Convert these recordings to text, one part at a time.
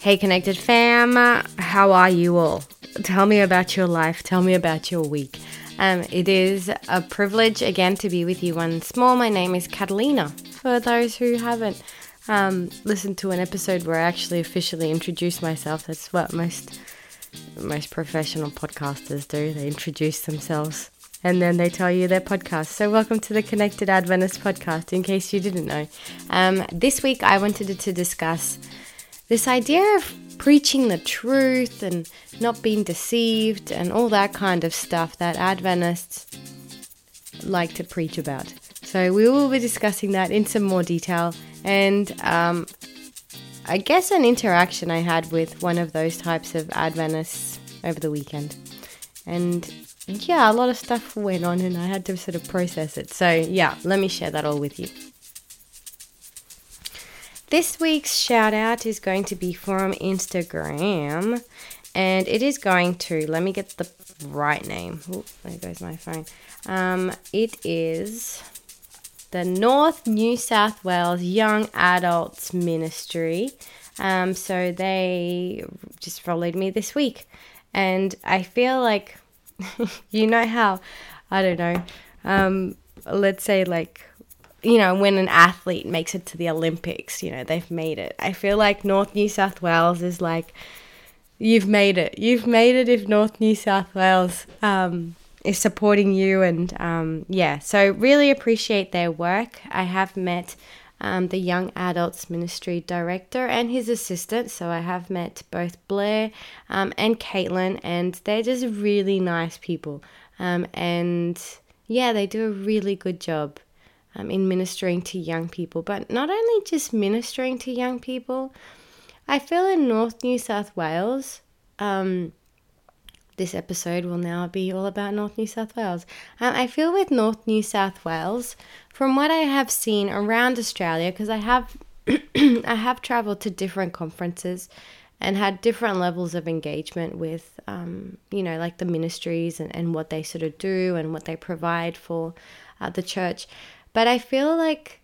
Hey, Connected fam, how are you all? Tell me about your life, tell me about your week. Um, it is a privilege again to be with you once more. My name is Catalina. For those who haven't um, listened to an episode where I actually officially introduce myself, that's what most most professional podcasters do. They introduce themselves and then they tell you their podcast. So, welcome to the Connected Adventist podcast, in case you didn't know. Um, this week, I wanted to discuss this idea of preaching the truth and not being deceived and all that kind of stuff that Adventists like to preach about. So, we will be discussing that in some more detail and um, I guess an interaction I had with one of those types of Adventists over the weekend. And yeah, a lot of stuff went on and I had to sort of process it. So, yeah, let me share that all with you. This week's shout out is going to be from Instagram and it is going to, let me get the right name. Ooh, there goes my phone. Um, it is the North New South Wales Young Adults Ministry. Um, so they just followed me this week. And I feel like, you know how, I don't know, um, let's say like you know, when an athlete makes it to the Olympics, you know, they've made it. I feel like North New South Wales is like, you've made it. You've made it if North New South Wales um, is supporting you. And um, yeah, so really appreciate their work. I have met um, the Young Adults Ministry Director and his assistant. So I have met both Blair um, and Caitlin, and they're just really nice people. Um, and yeah, they do a really good job um, in ministering to young people, but not only just ministering to young people. I feel in North New South Wales, um, this episode will now be all about North New South Wales. Um, I feel with North New South Wales, from what I have seen around Australia, because I have I have travelled to different conferences and had different levels of engagement with, um, you know, like the ministries and, and what they sort of do and what they provide for uh, the church. But I feel like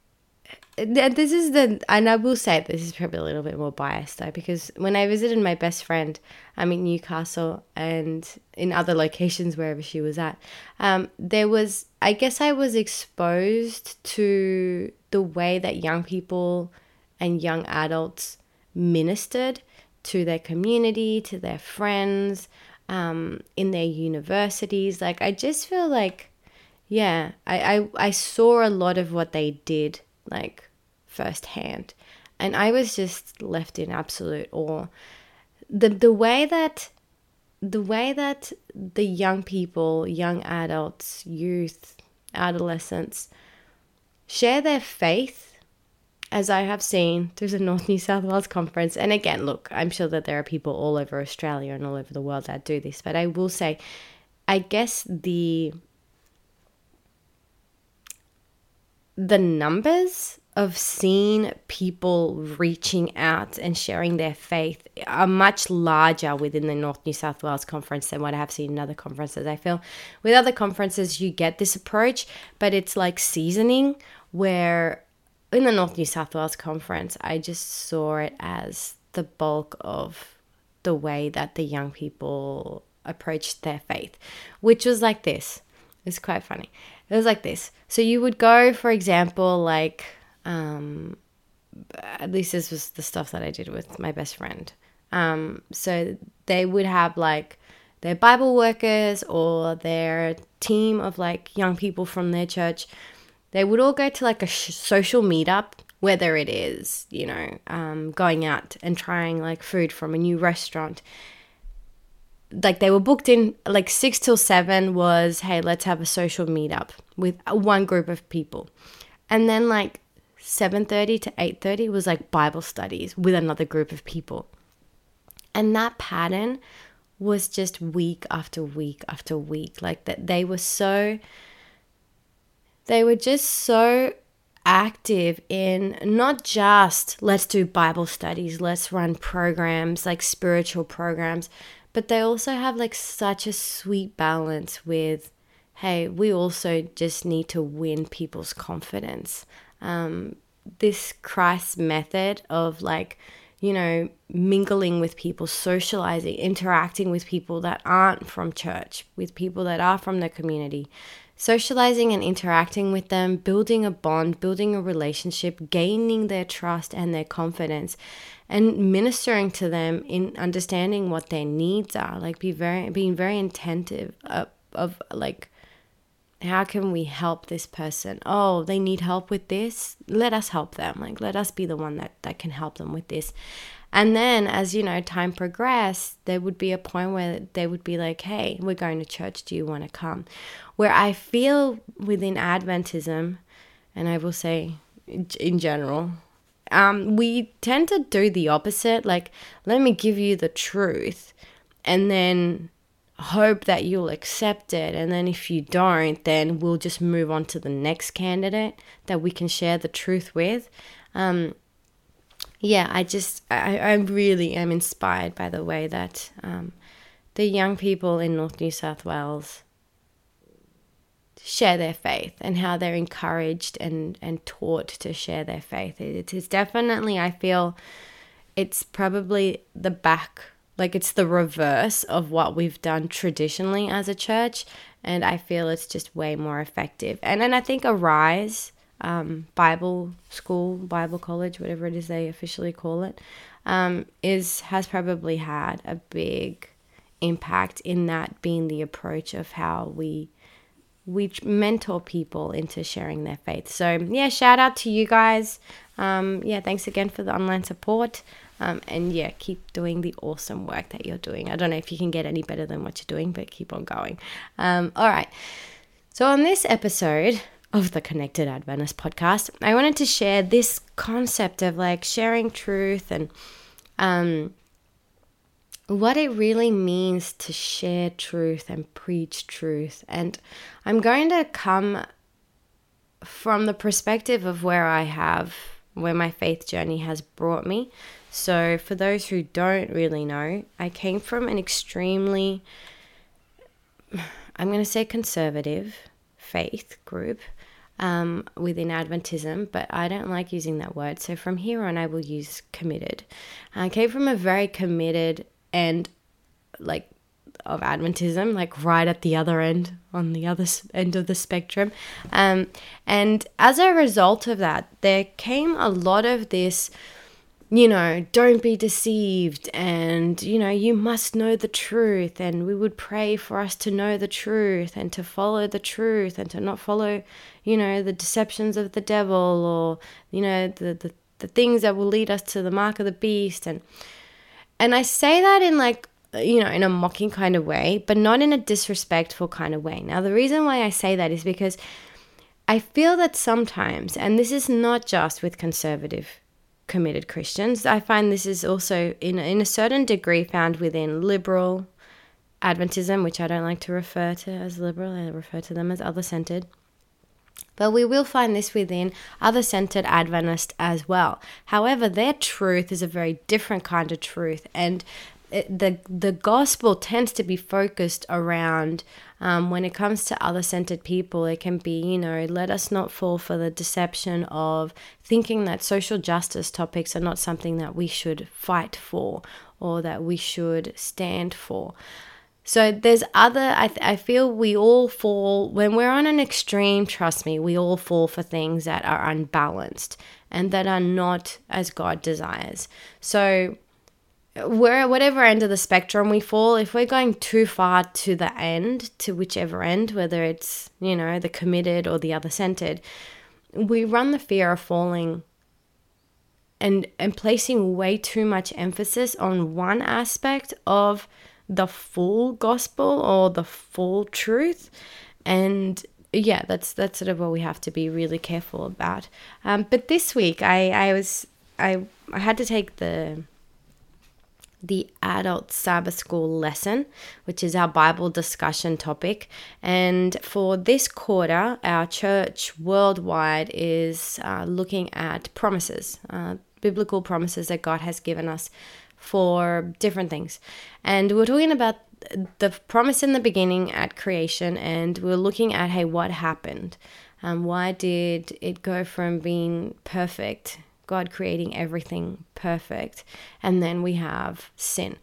this is the, and I will say this is probably a little bit more biased though, because when I visited my best friend, I'm in Newcastle and in other locations wherever she was at, um, there was, I guess I was exposed to the way that young people and young adults ministered to their community, to their friends, um, in their universities. Like, I just feel like yeah, I, I, I saw a lot of what they did, like firsthand. And I was just left in absolute awe. The, the way that the way that the young people, young adults, youth, adolescents share their faith, as I have seen through the North New South Wales conference. And again, look, I'm sure that there are people all over Australia and all over the world that do this, but I will say, I guess the the numbers of seeing people reaching out and sharing their faith are much larger within the North New South Wales conference than what I have seen in other conferences. I feel with other conferences, you get this approach, but it's like seasoning where in the North New South Wales conference, I just saw it as the bulk of the way that the young people approached their faith, which was like this. It's quite funny. It was like this. So you would go, for example, like, um, at least this was the stuff that I did with my best friend. Um, so they would have like their Bible workers or their team of like young people from their church. They would all go to like a sh- social meetup, whether it is, you know, um, going out and trying like food from a new restaurant like they were booked in like six till seven was hey let's have a social meetup with one group of people. And then like 7.30 to 8.30 was like bible studies with another group of people. And that pattern was just week after week after week. Like that they were so they were just so active in not just let's do bible studies let's run programs like spiritual programs but they also have like such a sweet balance with hey, we also just need to win people's confidence. Um, this Christ method of like you know, mingling with people, socializing, interacting with people that aren't from church, with people that are from the community. Socializing and interacting with them, building a bond, building a relationship, gaining their trust and their confidence, and ministering to them in understanding what their needs are. Like be very being very attentive of, of like how can we help this person? Oh they need help with this? Let us help them. Like let us be the one that that can help them with this and then as you know time progressed there would be a point where they would be like hey we're going to church do you want to come where i feel within adventism and i will say in general um, we tend to do the opposite like let me give you the truth and then hope that you'll accept it. And then if you don't, then we'll just move on to the next candidate that we can share the truth with. Um, yeah, I just, I, I really am inspired by the way that um, the young people in North New South Wales share their faith and how they're encouraged and, and taught to share their faith. It is definitely, I feel, it's probably the back like it's the reverse of what we've done traditionally as a church. And I feel it's just way more effective. And then I think Arise um, Bible School, Bible College, whatever it is they officially call it, um, is has probably had a big impact in that being the approach of how we we mentor people into sharing their faith. So yeah, shout out to you guys. Um, yeah, thanks again for the online support. Um, and yeah, keep doing the awesome work that you're doing. I don't know if you can get any better than what you're doing, but keep on going. Um, all right. So, on this episode of the Connected Adventist podcast, I wanted to share this concept of like sharing truth and um, what it really means to share truth and preach truth. And I'm going to come from the perspective of where I have, where my faith journey has brought me. So, for those who don't really know, I came from an extremely, I'm going to say conservative faith group um, within Adventism, but I don't like using that word. So, from here on, I will use committed. I came from a very committed and like of Adventism, like right at the other end, on the other end of the spectrum. Um, and as a result of that, there came a lot of this you know, don't be deceived, and, you know, you must know the truth. And we would pray for us to know the truth and to follow the truth and to not follow, you know, the deceptions of the devil or, you know, the, the, the things that will lead us to the mark of the beast. And, and I say that in like, you know, in a mocking kind of way, but not in a disrespectful kind of way. Now, the reason why I say that is because I feel that sometimes, and this is not just with conservative committed Christians. I find this is also, in, in a certain degree, found within liberal Adventism, which I don't like to refer to as liberal, I refer to them as other centered. But we will find this within other centered Adventist as well. However, their truth is a very different kind of truth, and it, the the gospel tends to be focused around um, when it comes to other centered people it can be you know let us not fall for the deception of thinking that social justice topics are not something that we should fight for or that we should stand for. So there's other I, th- I feel we all fall when we're on an extreme trust me we all fall for things that are unbalanced and that are not as god desires. So where whatever end of the spectrum we fall, if we're going too far to the end, to whichever end, whether it's, you know, the committed or the other centered, we run the fear of falling and and placing way too much emphasis on one aspect of the full gospel or the full truth. And yeah that's that's sort of what we have to be really careful about. Um, but this week i i was i i had to take the the adult Sabbath school lesson, which is our Bible discussion topic. And for this quarter, our church worldwide is uh, looking at promises, uh, biblical promises that God has given us for different things. And we're talking about the promise in the beginning at creation, and we're looking at hey, what happened? Um, why did it go from being perfect God creating everything perfect. And then we have sin.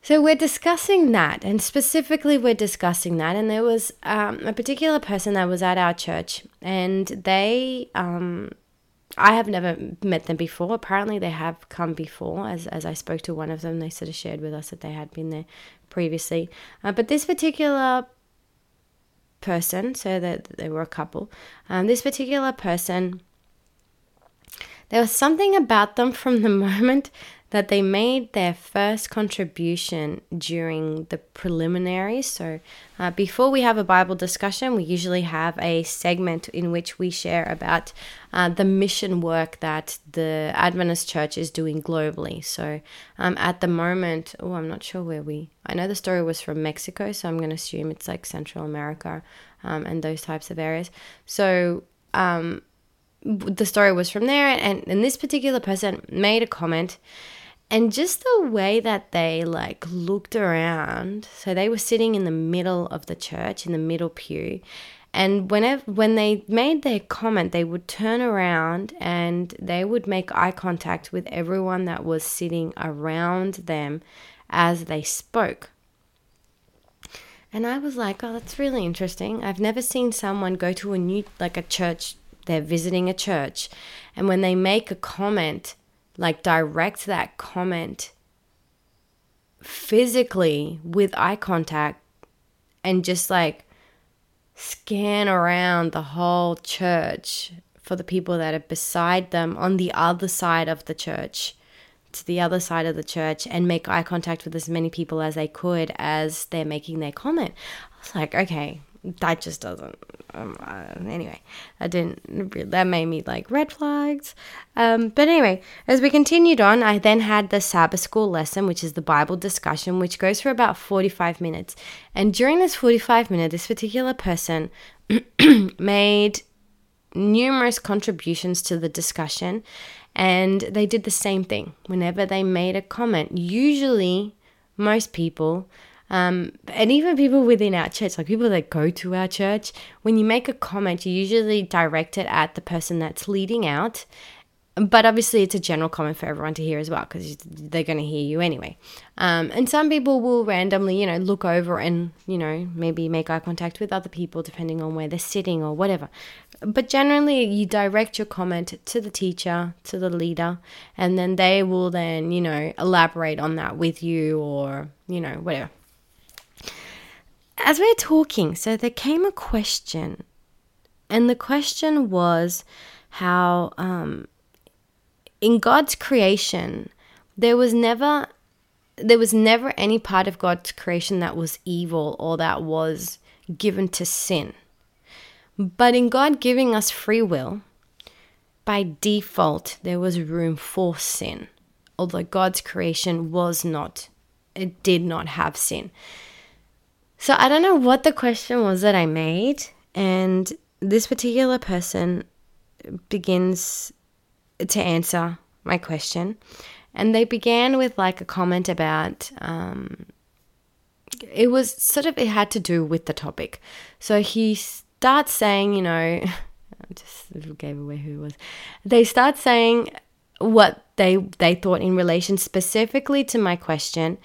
So we're discussing that, and specifically, we're discussing that. And there was um, a particular person that was at our church, and they, um, I have never met them before. Apparently, they have come before. As as I spoke to one of them, they sort of shared with us that they had been there previously. Uh, but this particular person, so that they were a couple, um, this particular person, there was something about them from the moment that they made their first contribution during the preliminaries. So, uh, before we have a Bible discussion, we usually have a segment in which we share about uh, the mission work that the Adventist Church is doing globally. So, um, at the moment, oh, I'm not sure where we, I know the story was from Mexico, so I'm going to assume it's like Central America um, and those types of areas. So, um, the story was from there, and, and this particular person made a comment and just the way that they like looked around so they were sitting in the middle of the church in the middle pew and whenever when they made their comment they would turn around and they would make eye contact with everyone that was sitting around them as they spoke. And i was like oh that's really interesting. I've never seen someone go to a new like a church they're visiting a church and when they make a comment like direct that comment physically with eye contact and just like scan around the whole church for the people that are beside them on the other side of the church to the other side of the church and make eye contact with as many people as they could as they're making their comment. I was like, okay, that just doesn't um, uh, anyway that didn't that made me like red flags. Um, but anyway as we continued on i then had the sabbath school lesson which is the bible discussion which goes for about 45 minutes. And during this 45 minute this particular person made numerous contributions to the discussion and they did the same thing. Whenever they made a comment usually most people um, and even people within our church, like people that go to our church, when you make a comment, you usually direct it at the person that's leading out. But obviously, it's a general comment for everyone to hear as well because they're going to hear you anyway. Um, and some people will randomly, you know, look over and, you know, maybe make eye contact with other people depending on where they're sitting or whatever. But generally, you direct your comment to the teacher, to the leader, and then they will then, you know, elaborate on that with you or, you know, whatever as we we're talking, so there came a question, and the question was how um, in God's creation there was never there was never any part of God's creation that was evil or that was given to sin. But in God giving us free will, by default, there was room for sin, although God's creation was not, it did not have sin. So I don't know what the question was that I made, and this particular person begins to answer my question. And they began with like a comment about um, it was sort of it had to do with the topic. So he starts saying, you know, I just gave away who it was. They start saying what they they thought in relation specifically to my question.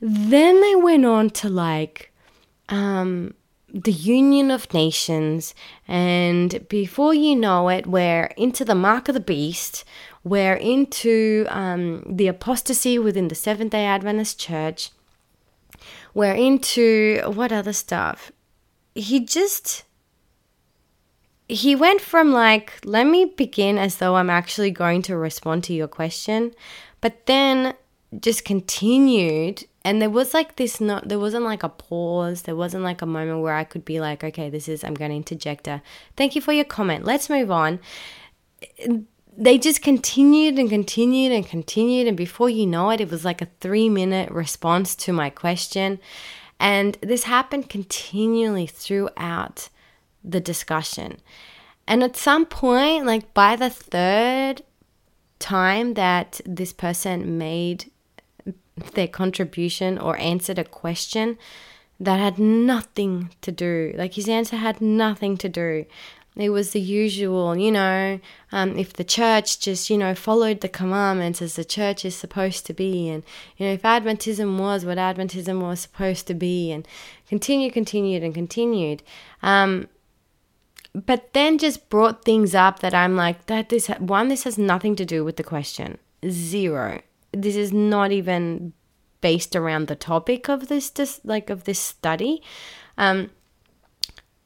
Then they went on to like um, the Union of Nations, and before you know it, we're into the mark of the beast. We're into um, the apostasy within the Seventh day Adventist Church. We're into what other stuff? He just. He went from like, let me begin as though I'm actually going to respond to your question, but then just continued and there was like this not there wasn't like a pause there wasn't like a moment where i could be like okay this is i'm going to interject a thank you for your comment. Let's move on. They just continued and continued and continued and before you know it it was like a three minute response to my question. And this happened continually throughout the discussion. And at some point like by the third time that this person made their contribution or answered a question that had nothing to do, like his answer had nothing to do It was the usual, you know, um, if the church just, you know, followed the commandments as the church is supposed to be, and, you know, if Adventism was what Adventism was supposed to be, and continued, continued, and continued. Um, but then just brought things up that I'm like, that this, one, this has nothing to do with the question. Zero. This is not even based around the topic of this, this like, of this study. Um,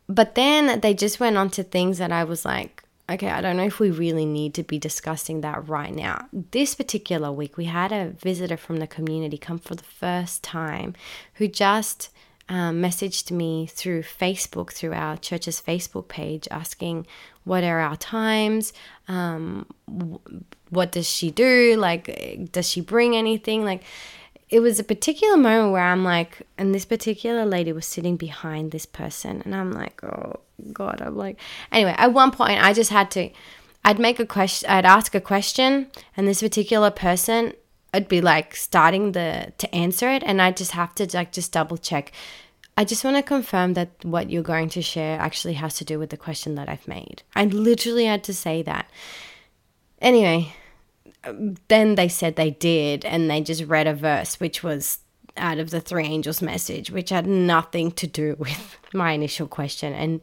but then they just went on to things that I was like, okay, I don't know if we really need to be discussing that right now. This particular week, we had a visitor from the community come for the first time who just um, messaged me through Facebook, through our church's Facebook page, asking what are our times, um, what does she do, like, does she bring anything, like, it was a particular moment where I'm like, and this particular lady was sitting behind this person, and I'm like, oh god, I'm like, anyway. At one point, I just had to, I'd make a question, I'd ask a question, and this particular person, I'd be like starting the to answer it, and I'd just have to like just double check. I just want to confirm that what you're going to share actually has to do with the question that I've made. I literally had to say that. Anyway, then they said they did, and they just read a verse, which was out of the three angels message, which had nothing to do with my initial question. And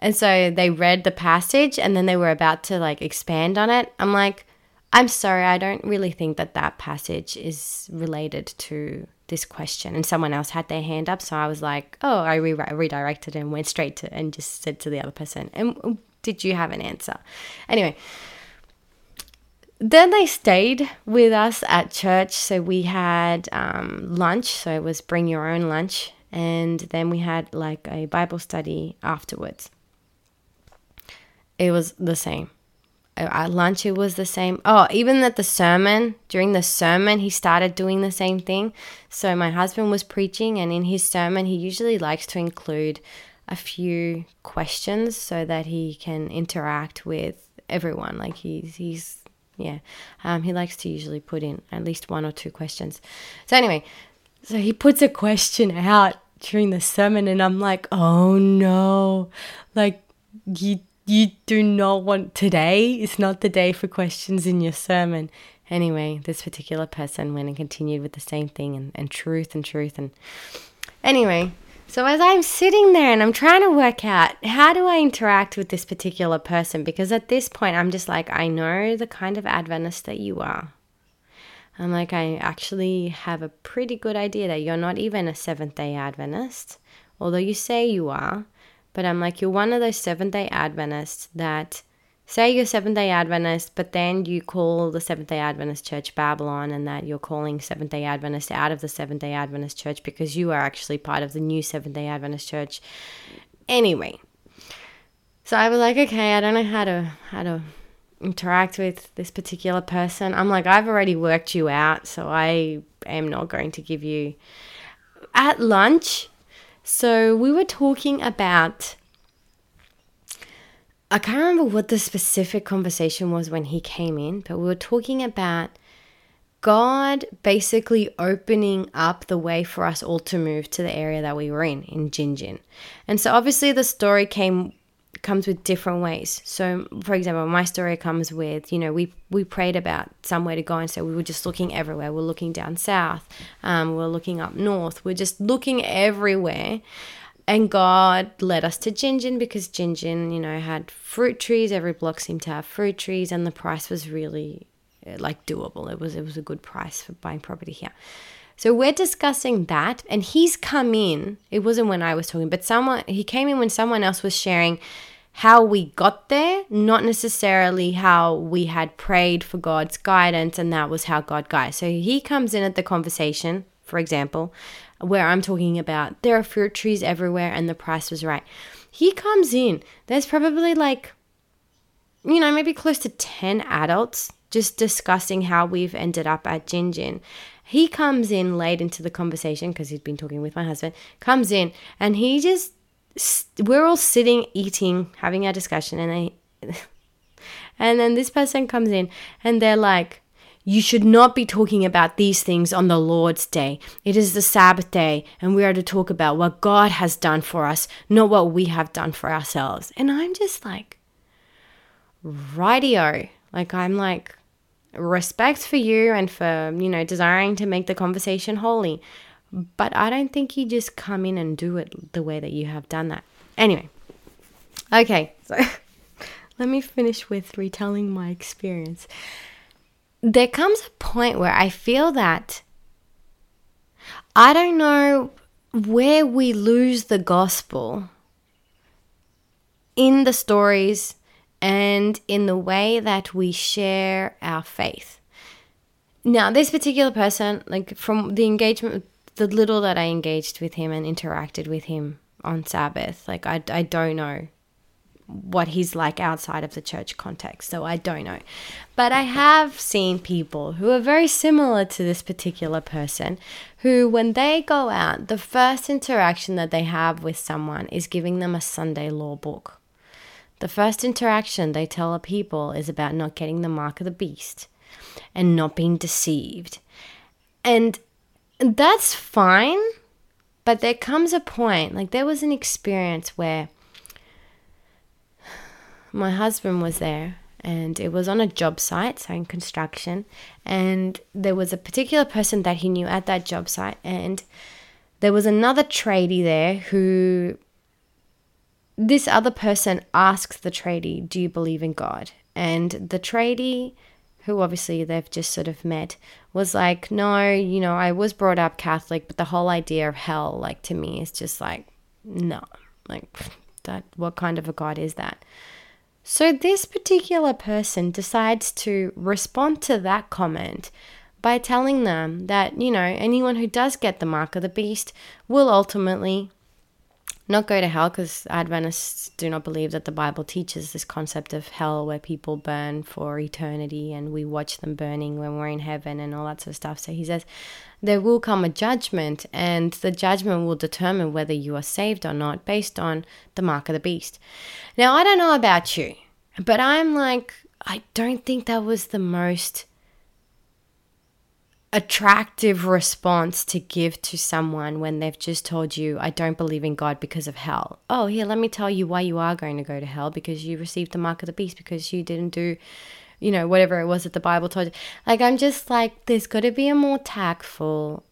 and so they read the passage and then they were about to like expand on it. I'm like, I'm sorry, I don't really think that that passage is related to this question. And someone else had their hand up, so I was like, oh, I re- redirected and went straight to and just said to the other person, and did you have an answer? Anyway, then they stayed with us at church. So we had um, lunch. So it was bring your own lunch. And then we had like a Bible study afterwards. It was the same. At lunch, it was the same. Oh, even at the sermon, during the sermon, he started doing the same thing. So my husband was preaching, and in his sermon, he usually likes to include a few questions so that he can interact with everyone. Like he's he's yeah. Um, he likes to usually put in at least one or two questions. So, anyway, so he puts a question out during the sermon, and I'm like, oh no, like, you, you do not want today, it's not the day for questions in your sermon. Anyway, this particular person went and continued with the same thing and, and truth and truth. And anyway, so as I'm sitting there and I'm trying to work out how do I interact with this particular person because at this point I'm just like I know the kind of Adventist that you are. I'm like I actually have a pretty good idea that you're not even a Seventh-day Adventist, although you say you are, but I'm like you're one of those Seventh-day Adventists that say you're Seventh day Adventist, but then you call the Seventh day Adventist Church Babylon and that you're calling Seventh day Adventist out of the Seventh day Adventist Church because you are actually part of the new Seventh day Adventist Church. Anyway, so I was like, okay, I don't know how to how to interact with this particular person. I'm like, I've already worked you out, so I am not going to give you at lunch. So we were talking about I can't remember what the specific conversation was when he came in, but we were talking about God basically opening up the way for us all to move to the area that we were in, in Gingin. And so obviously the story came comes with different ways. So for example, my story comes with, you know, we we prayed about somewhere to go and so we were just looking everywhere. We're looking down south, um, we're looking up north, we're just looking everywhere and God led us to Gingin because Gingin, you know, had fruit trees. Every block seemed to have fruit trees, and the price was really uh, like doable. It was it was a good price for buying property here. So we're discussing that, and he's come in. It wasn't when I was talking, but someone he came in when someone else was sharing how we got there, not necessarily how we had prayed for God's guidance, and that was how God guides. So he comes in at the conversation, for example, where I'm talking about there are fruit trees everywhere and the price was right. He comes in, there's probably like, you know, maybe close to 10 adults just discussing how we've ended up at Gingin. He comes in late into the conversation because he'd been talking with my husband, comes in and he just, we're all sitting, eating, having a discussion, and they, and then this person comes in and they're like, you should not be talking about these things on the Lord's day. It is the Sabbath day, and we are to talk about what God has done for us, not what we have done for ourselves. And I'm just like, rightio. Like, I'm like, respect for you and for, you know, desiring to make the conversation holy. But I don't think you just come in and do it the way that you have done that. Anyway, okay, so let me finish with retelling my experience. There comes a point where I feel that I don't know where we lose the gospel in the stories and in the way that we share our faith. Now, this particular person, like from the engagement, the little that I engaged with him and interacted with him on Sabbath, like I, I don't know what he's like outside of the church context, so I don't know. But I have seen people who are very similar to this particular person who, when they go out, the first interaction that they have with someone is giving them a Sunday law book. The first interaction they tell a people is about not getting the mark of the beast and not being deceived. And that's fine, but there comes a point, like there was an experience where my husband was there and it was on a job site, so in construction, and there was a particular person that he knew at that job site, and there was another tradie there who this other person asks the tradie, Do you believe in God? And the tradie, who obviously they've just sort of met, was like, No, you know, I was brought up Catholic, but the whole idea of hell, like to me, is just like, no, like that, what kind of a God is that? So this particular person decides to respond to that comment by telling them that, you know, anyone who does get the mark of the beast will ultimately not go to hell because Adventists do not believe that the Bible teaches this concept of hell where people burn for eternity and we watch them burning when we're in heaven and all that sort of stuff. So he says there will come a judgment and the judgment will determine whether you are saved or not based on the mark of the beast. Now, I don't know about you, but I'm like, I don't think that was the most attractive response to give to someone when they've just told you, I don't believe in God because of hell. Oh, here, let me tell you why you are going to go to hell because you received the mark of the beast, because you didn't do, you know, whatever it was that the Bible told you. Like, I'm just like, there's got to be a more tactful,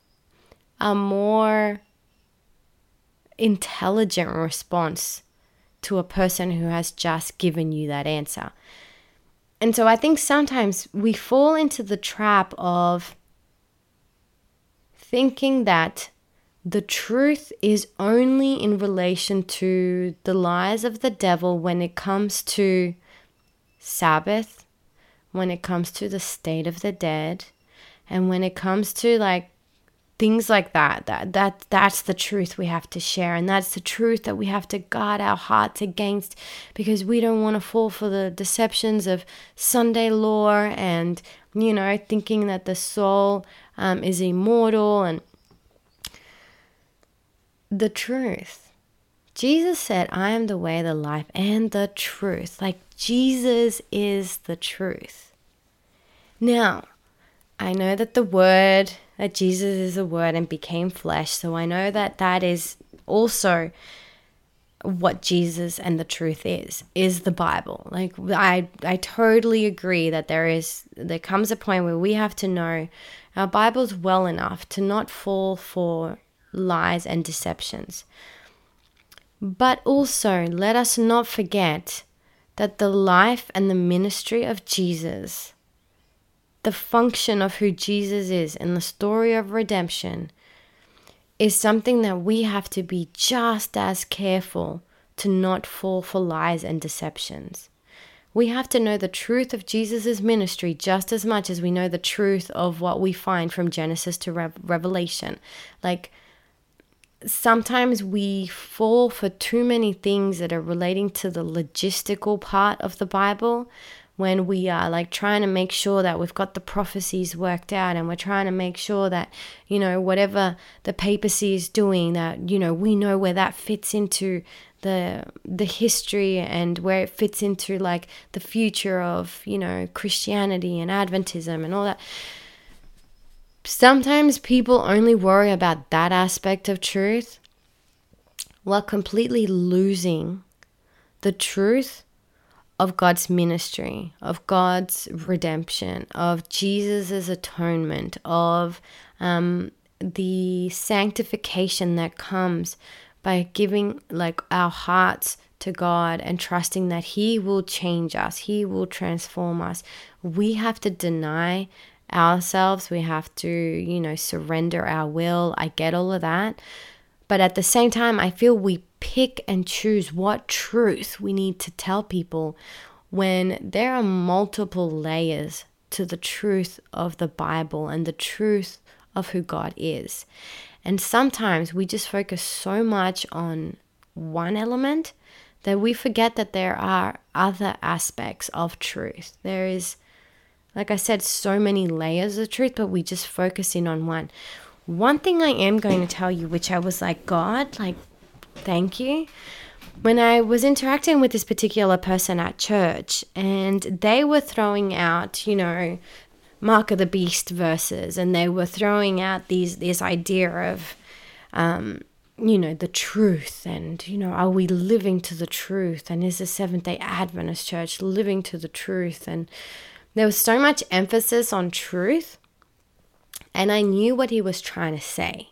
a more intelligent response to a person who has just given you that answer. And so I think sometimes we fall into the trap of, thinking that the truth is only in relation to the lies of the devil when it comes to Sabbath, when it comes to the state of the dead, and when it comes to like things like that that that that's the truth we have to share and that's the truth that we have to guard our hearts against because we don't want to fall for the deceptions of Sunday law and you know thinking that the soul um, is immortal and the truth. Jesus said, I am the way, the life, and the truth. Like Jesus is the truth. Now, I know that the word, that Jesus is the word and became flesh. So I know that that is also what Jesus and the truth is is the Bible. Like I I totally agree that there is there comes a point where we have to know our Bibles well enough to not fall for lies and deceptions. But also let us not forget that the life and the ministry of Jesus, the function of who Jesus is in the story of redemption is something that we have to be just as careful to not fall for lies and deceptions. We have to know the truth of Jesus' ministry just as much as we know the truth of what we find from Genesis to Re- Revelation. Like, sometimes we fall for too many things that are relating to the logistical part of the Bible when we are like trying to make sure that we've got the prophecies worked out and we're trying to make sure that, you know, whatever the papacy is doing, that, you know, we know where that fits into the the history and where it fits into like the future of, you know, Christianity and Adventism and all that. Sometimes people only worry about that aspect of truth while completely losing the truth of God's ministry, of God's redemption, of Jesus' atonement, of um, the sanctification that comes by giving like our hearts to God and trusting that He will change us, He will transform us. We have to deny ourselves, we have to, you know, surrender our will. I get all of that. But at the same time, I feel we pick and choose what truth we need to tell people when there are multiple layers to the truth of the Bible and the truth of who God is. And sometimes we just focus so much on one element that we forget that there are other aspects of truth. There is, like I said, so many layers of truth, but we just focus in on one. One thing I am going to tell you, which I was like, God, like, thank you. When I was interacting with this particular person at church, and they were throwing out, you know, Mark of the Beast verses, and they were throwing out these this idea of, um, you know, the truth, and you know, are we living to the truth? And is the Seventh Day Adventist Church living to the truth? And there was so much emphasis on truth and I knew what he was trying to say.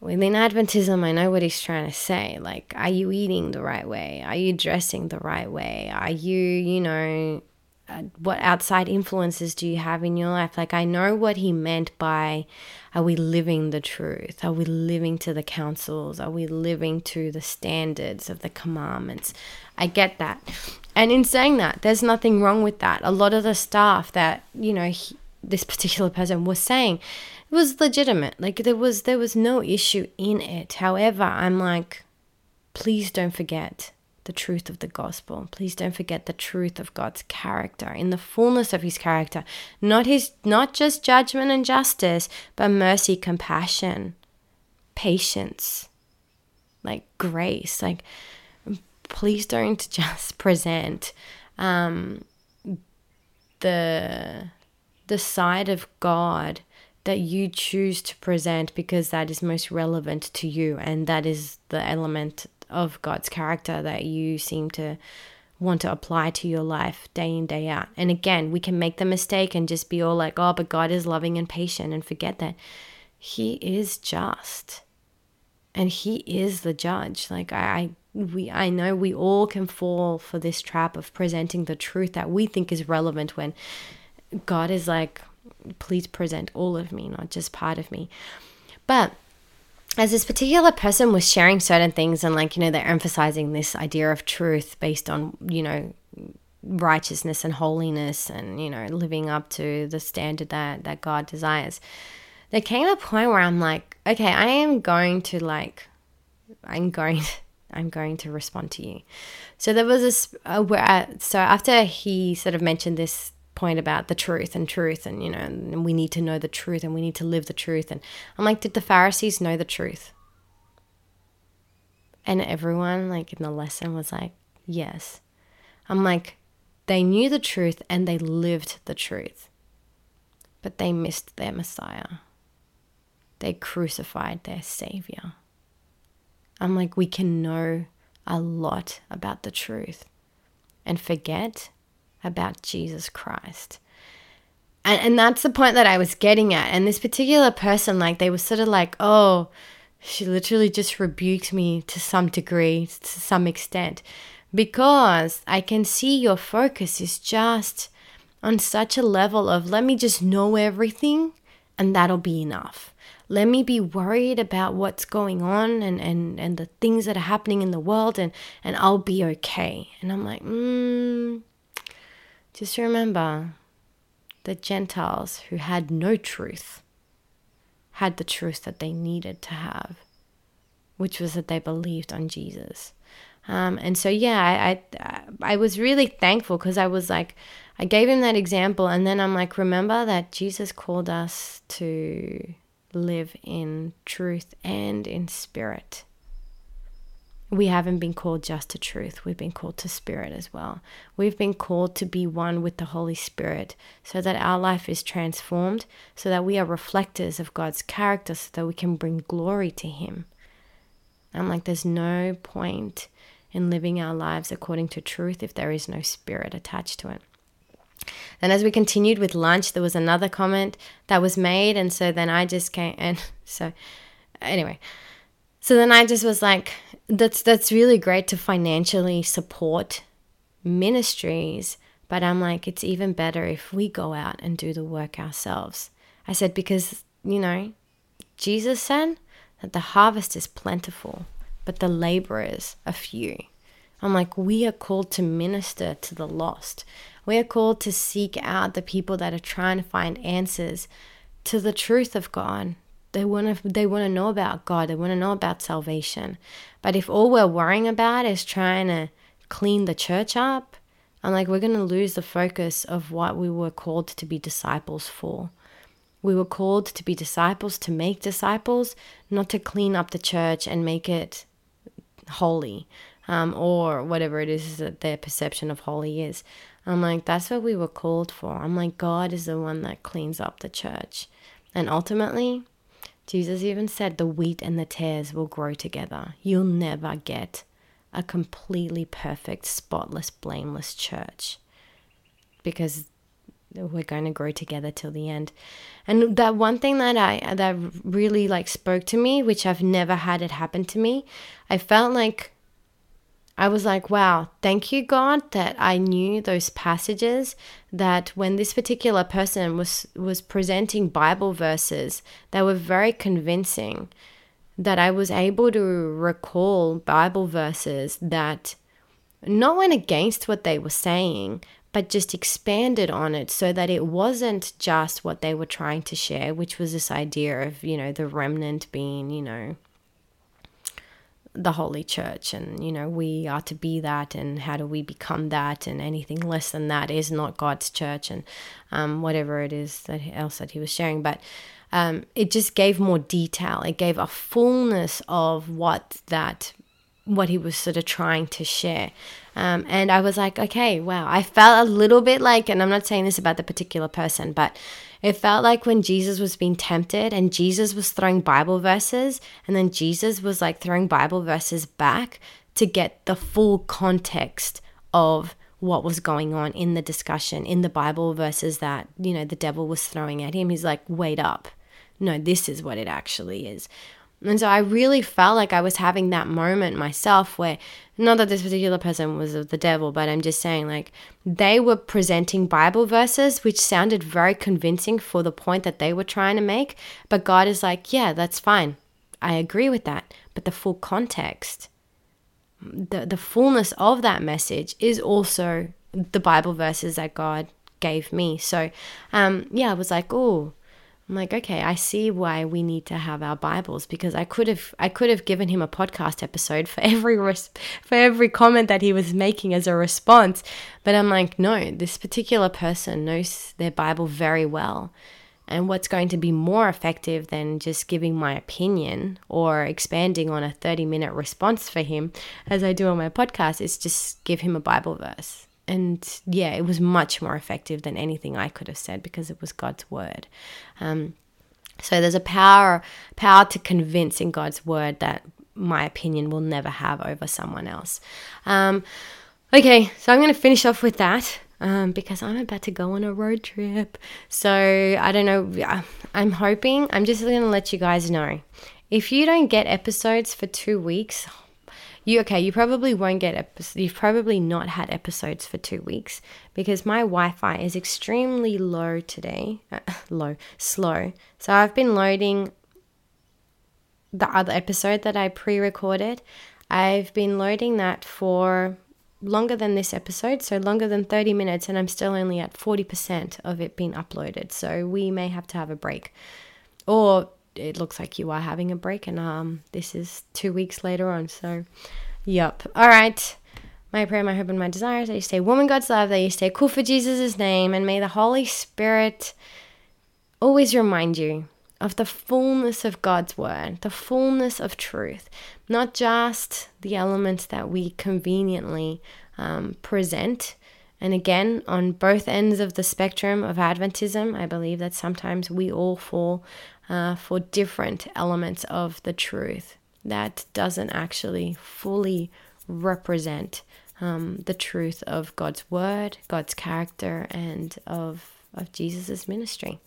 Within Adventism, I know what he's trying to say. Like, are you eating the right way? Are you dressing the right way? Are you, you know, uh, what outside influences do you have in your life? Like, I know what he meant by are we living the truth? Are we living to the counsels? Are we living to the standards of the commandments? I get that. And in saying that, there's nothing wrong with that. A lot of the staff that, you know, he, this particular person was saying it was legitimate. Like there was there was no issue in it. However i'm like please don't forget the truth of the gospel. Please don't forget the truth of god's character in the fullness of his character. Not his not just judgment and justice but mercy compassion patience like grace. Like please don't just present um the the side of God that you choose to present because that is most relevant to you and that is the element of God's character that you seem to want to apply to your life day in day out. And again, we can make the mistake and just be all like, "Oh, but God is loving and patient," and forget that he is just. And he is the judge. Like I we I know we all can fall for this trap of presenting the truth that we think is relevant when God is like, please present all of me, not just part of me. But as this particular person was sharing certain things and like, you know, they're emphasizing this idea of truth based on, you know, righteousness and holiness and, you know, living up to the standard that, that God desires. There came a point where I'm like, okay, I am going to like, I'm going I'm going to respond to you. So there was a, uh, where, uh, so after he sort of mentioned this point about the truth and truth and you know and we need to know the truth and we need to live the truth. And i'm like did the pharisees know the truth? And everyone like in the lesson was like yes. I'm like they knew the truth and they lived the truth but they missed their messiah. They crucified their savior. I'm like we can know a lot about the truth and forget about Jesus Christ. And, and that's the point that I was getting at. And this particular person, like, they were sort of like, oh, she literally just rebuked me to some degree, to some extent, because I can see your focus is just on such a level of let me just know everything and that'll be enough. Let me be worried about what's going on and, and, and the things that are happening in the world and, and I'll be okay. And I'm like, mm, just remember the Gentiles who had no truth had the truth that they needed to have, which was that they believed on Jesus. Um, and so, yeah, I, I, I was really thankful because I was like, I gave him that example. And then I'm like, remember that Jesus called us to live in truth and in spirit. We haven't been called just to truth, we've been called to spirit as well. We've been called to be one with the Holy Spirit so that our life is transformed, so that we are reflectors of God's character, so that we can bring glory to Him. I'm like, there's no point in living our lives according to truth if there is no spirit attached to it. Then, as we continued with lunch, there was another comment that was made. And so then I just came, and so anyway, so then I just was like, that's, that's really great to financially support ministries. But I'm like, it's even better if we go out and do the work ourselves. I said, because, you know, Jesus said that the harvest is plentiful, but the laborers are few. I'm like, we are called to minister to the lost. We are called to seek out the people that are trying to find answers to the truth of God. They want to they want to know about God. They want to know about salvation. But if all we're worrying about is trying to clean the church up, I'm like we're going to lose the focus of what we were called to be disciples for. We were called to be disciples, to make disciples, not to clean up the church and make it holy um, or whatever it is that their perception of holy is. I'm like, that's what we were called for. I'm like, God is the one that cleans up the church. And ultimately, Jesus even said the wheat and the tares will grow together. You'll never get a completely perfect, spotless, blameless church because we're going to grow together till the end. And that one thing that I that really like spoke to me, which I've never had it happen to me, I felt like I was like, wow, thank you, God, that I knew those passages that when this particular person was, was presenting Bible verses, they were very convincing, that I was able to recall Bible verses that not went against what they were saying, but just expanded on it so that it wasn't just what they were trying to share, which was this idea of, you know, the remnant being, you know, the holy church and you know we are to be that and how do we become that and anything less than that is not god's church and um, whatever it is that else that he was sharing. But um, it just gave more detail. It gave a fullness of what that what he was sort of trying to share um, and i was like okay wow i felt a little bit like and i'm not saying this about the particular person but it felt like when Jesus was being tempted and Jesus was throwing Bible verses, and then Jesus was like throwing Bible verses back to get the full context of what was going on in the discussion in the Bible verses that, you know, the devil was throwing at him. He's like, wait up. No, this is what it actually is. And so I really felt like I was having that moment myself where, not that this particular person was of the devil, but I'm just saying, like, they were presenting Bible verses which sounded very convincing for the point that they were trying to make. But God is like, yeah, that's fine. I agree with that. But the full context, the, the fullness of that message is also the Bible verses that God gave me. So, um, yeah, I was like, oh, I'm like, okay, I see why we need to have our Bibles because I could have I could have given him a podcast episode for every res- for every comment that he was making as a response, but I'm like, no, this particular person knows their Bible very well. And what's going to be more effective than just giving my opinion or expanding on a 30 minute response for him, as I do on my podcast, is just give him a Bible verse and yeah, it was much more effective than anything I could have said because it was God's word. Um, so there's a power power to convince in God's word that my opinion will never have over someone else. Um, okay, so I'm going to finish off with that. Um, because I'm about to go on a road trip. So I don't know. I'm hoping, I'm just going to let you guys know. If you don't get episodes for two weeks, you okay, you probably won't get. You've probably not had episodes for two weeks because my Wi-Fi is extremely low today. Uh, low, slow. So I've been loading the other episode that I pre-recorded. I've been loading that for longer than this episode, so longer than 30 minutes, and I'm still only at 40% of it being uploaded. So we may have to have a break. Or it looks like you are having a break, and um, this is two weeks later on. So Yup. All right. My prayer, my hope, and my desire is that you stay God's love, that you stay cool for Jesus' name, and may the Holy Spirit always remind you of the fullness of God's word, the fullness of truth, not just the elements that we conveniently um, present. And again, on both ends of the spectrum of Adventism, I believe that sometimes we all fall uh, for different elements of the truth that doesn't actually fully represent um, the truth of God's word, God's character, and of of Jesus' ministry.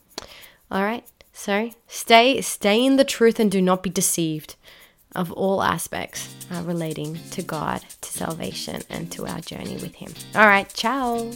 All right. So stay stay in the truth and do not be deceived of all aspects uh, relating to God, to salvation, and to our journey with Him. All right. Ciao.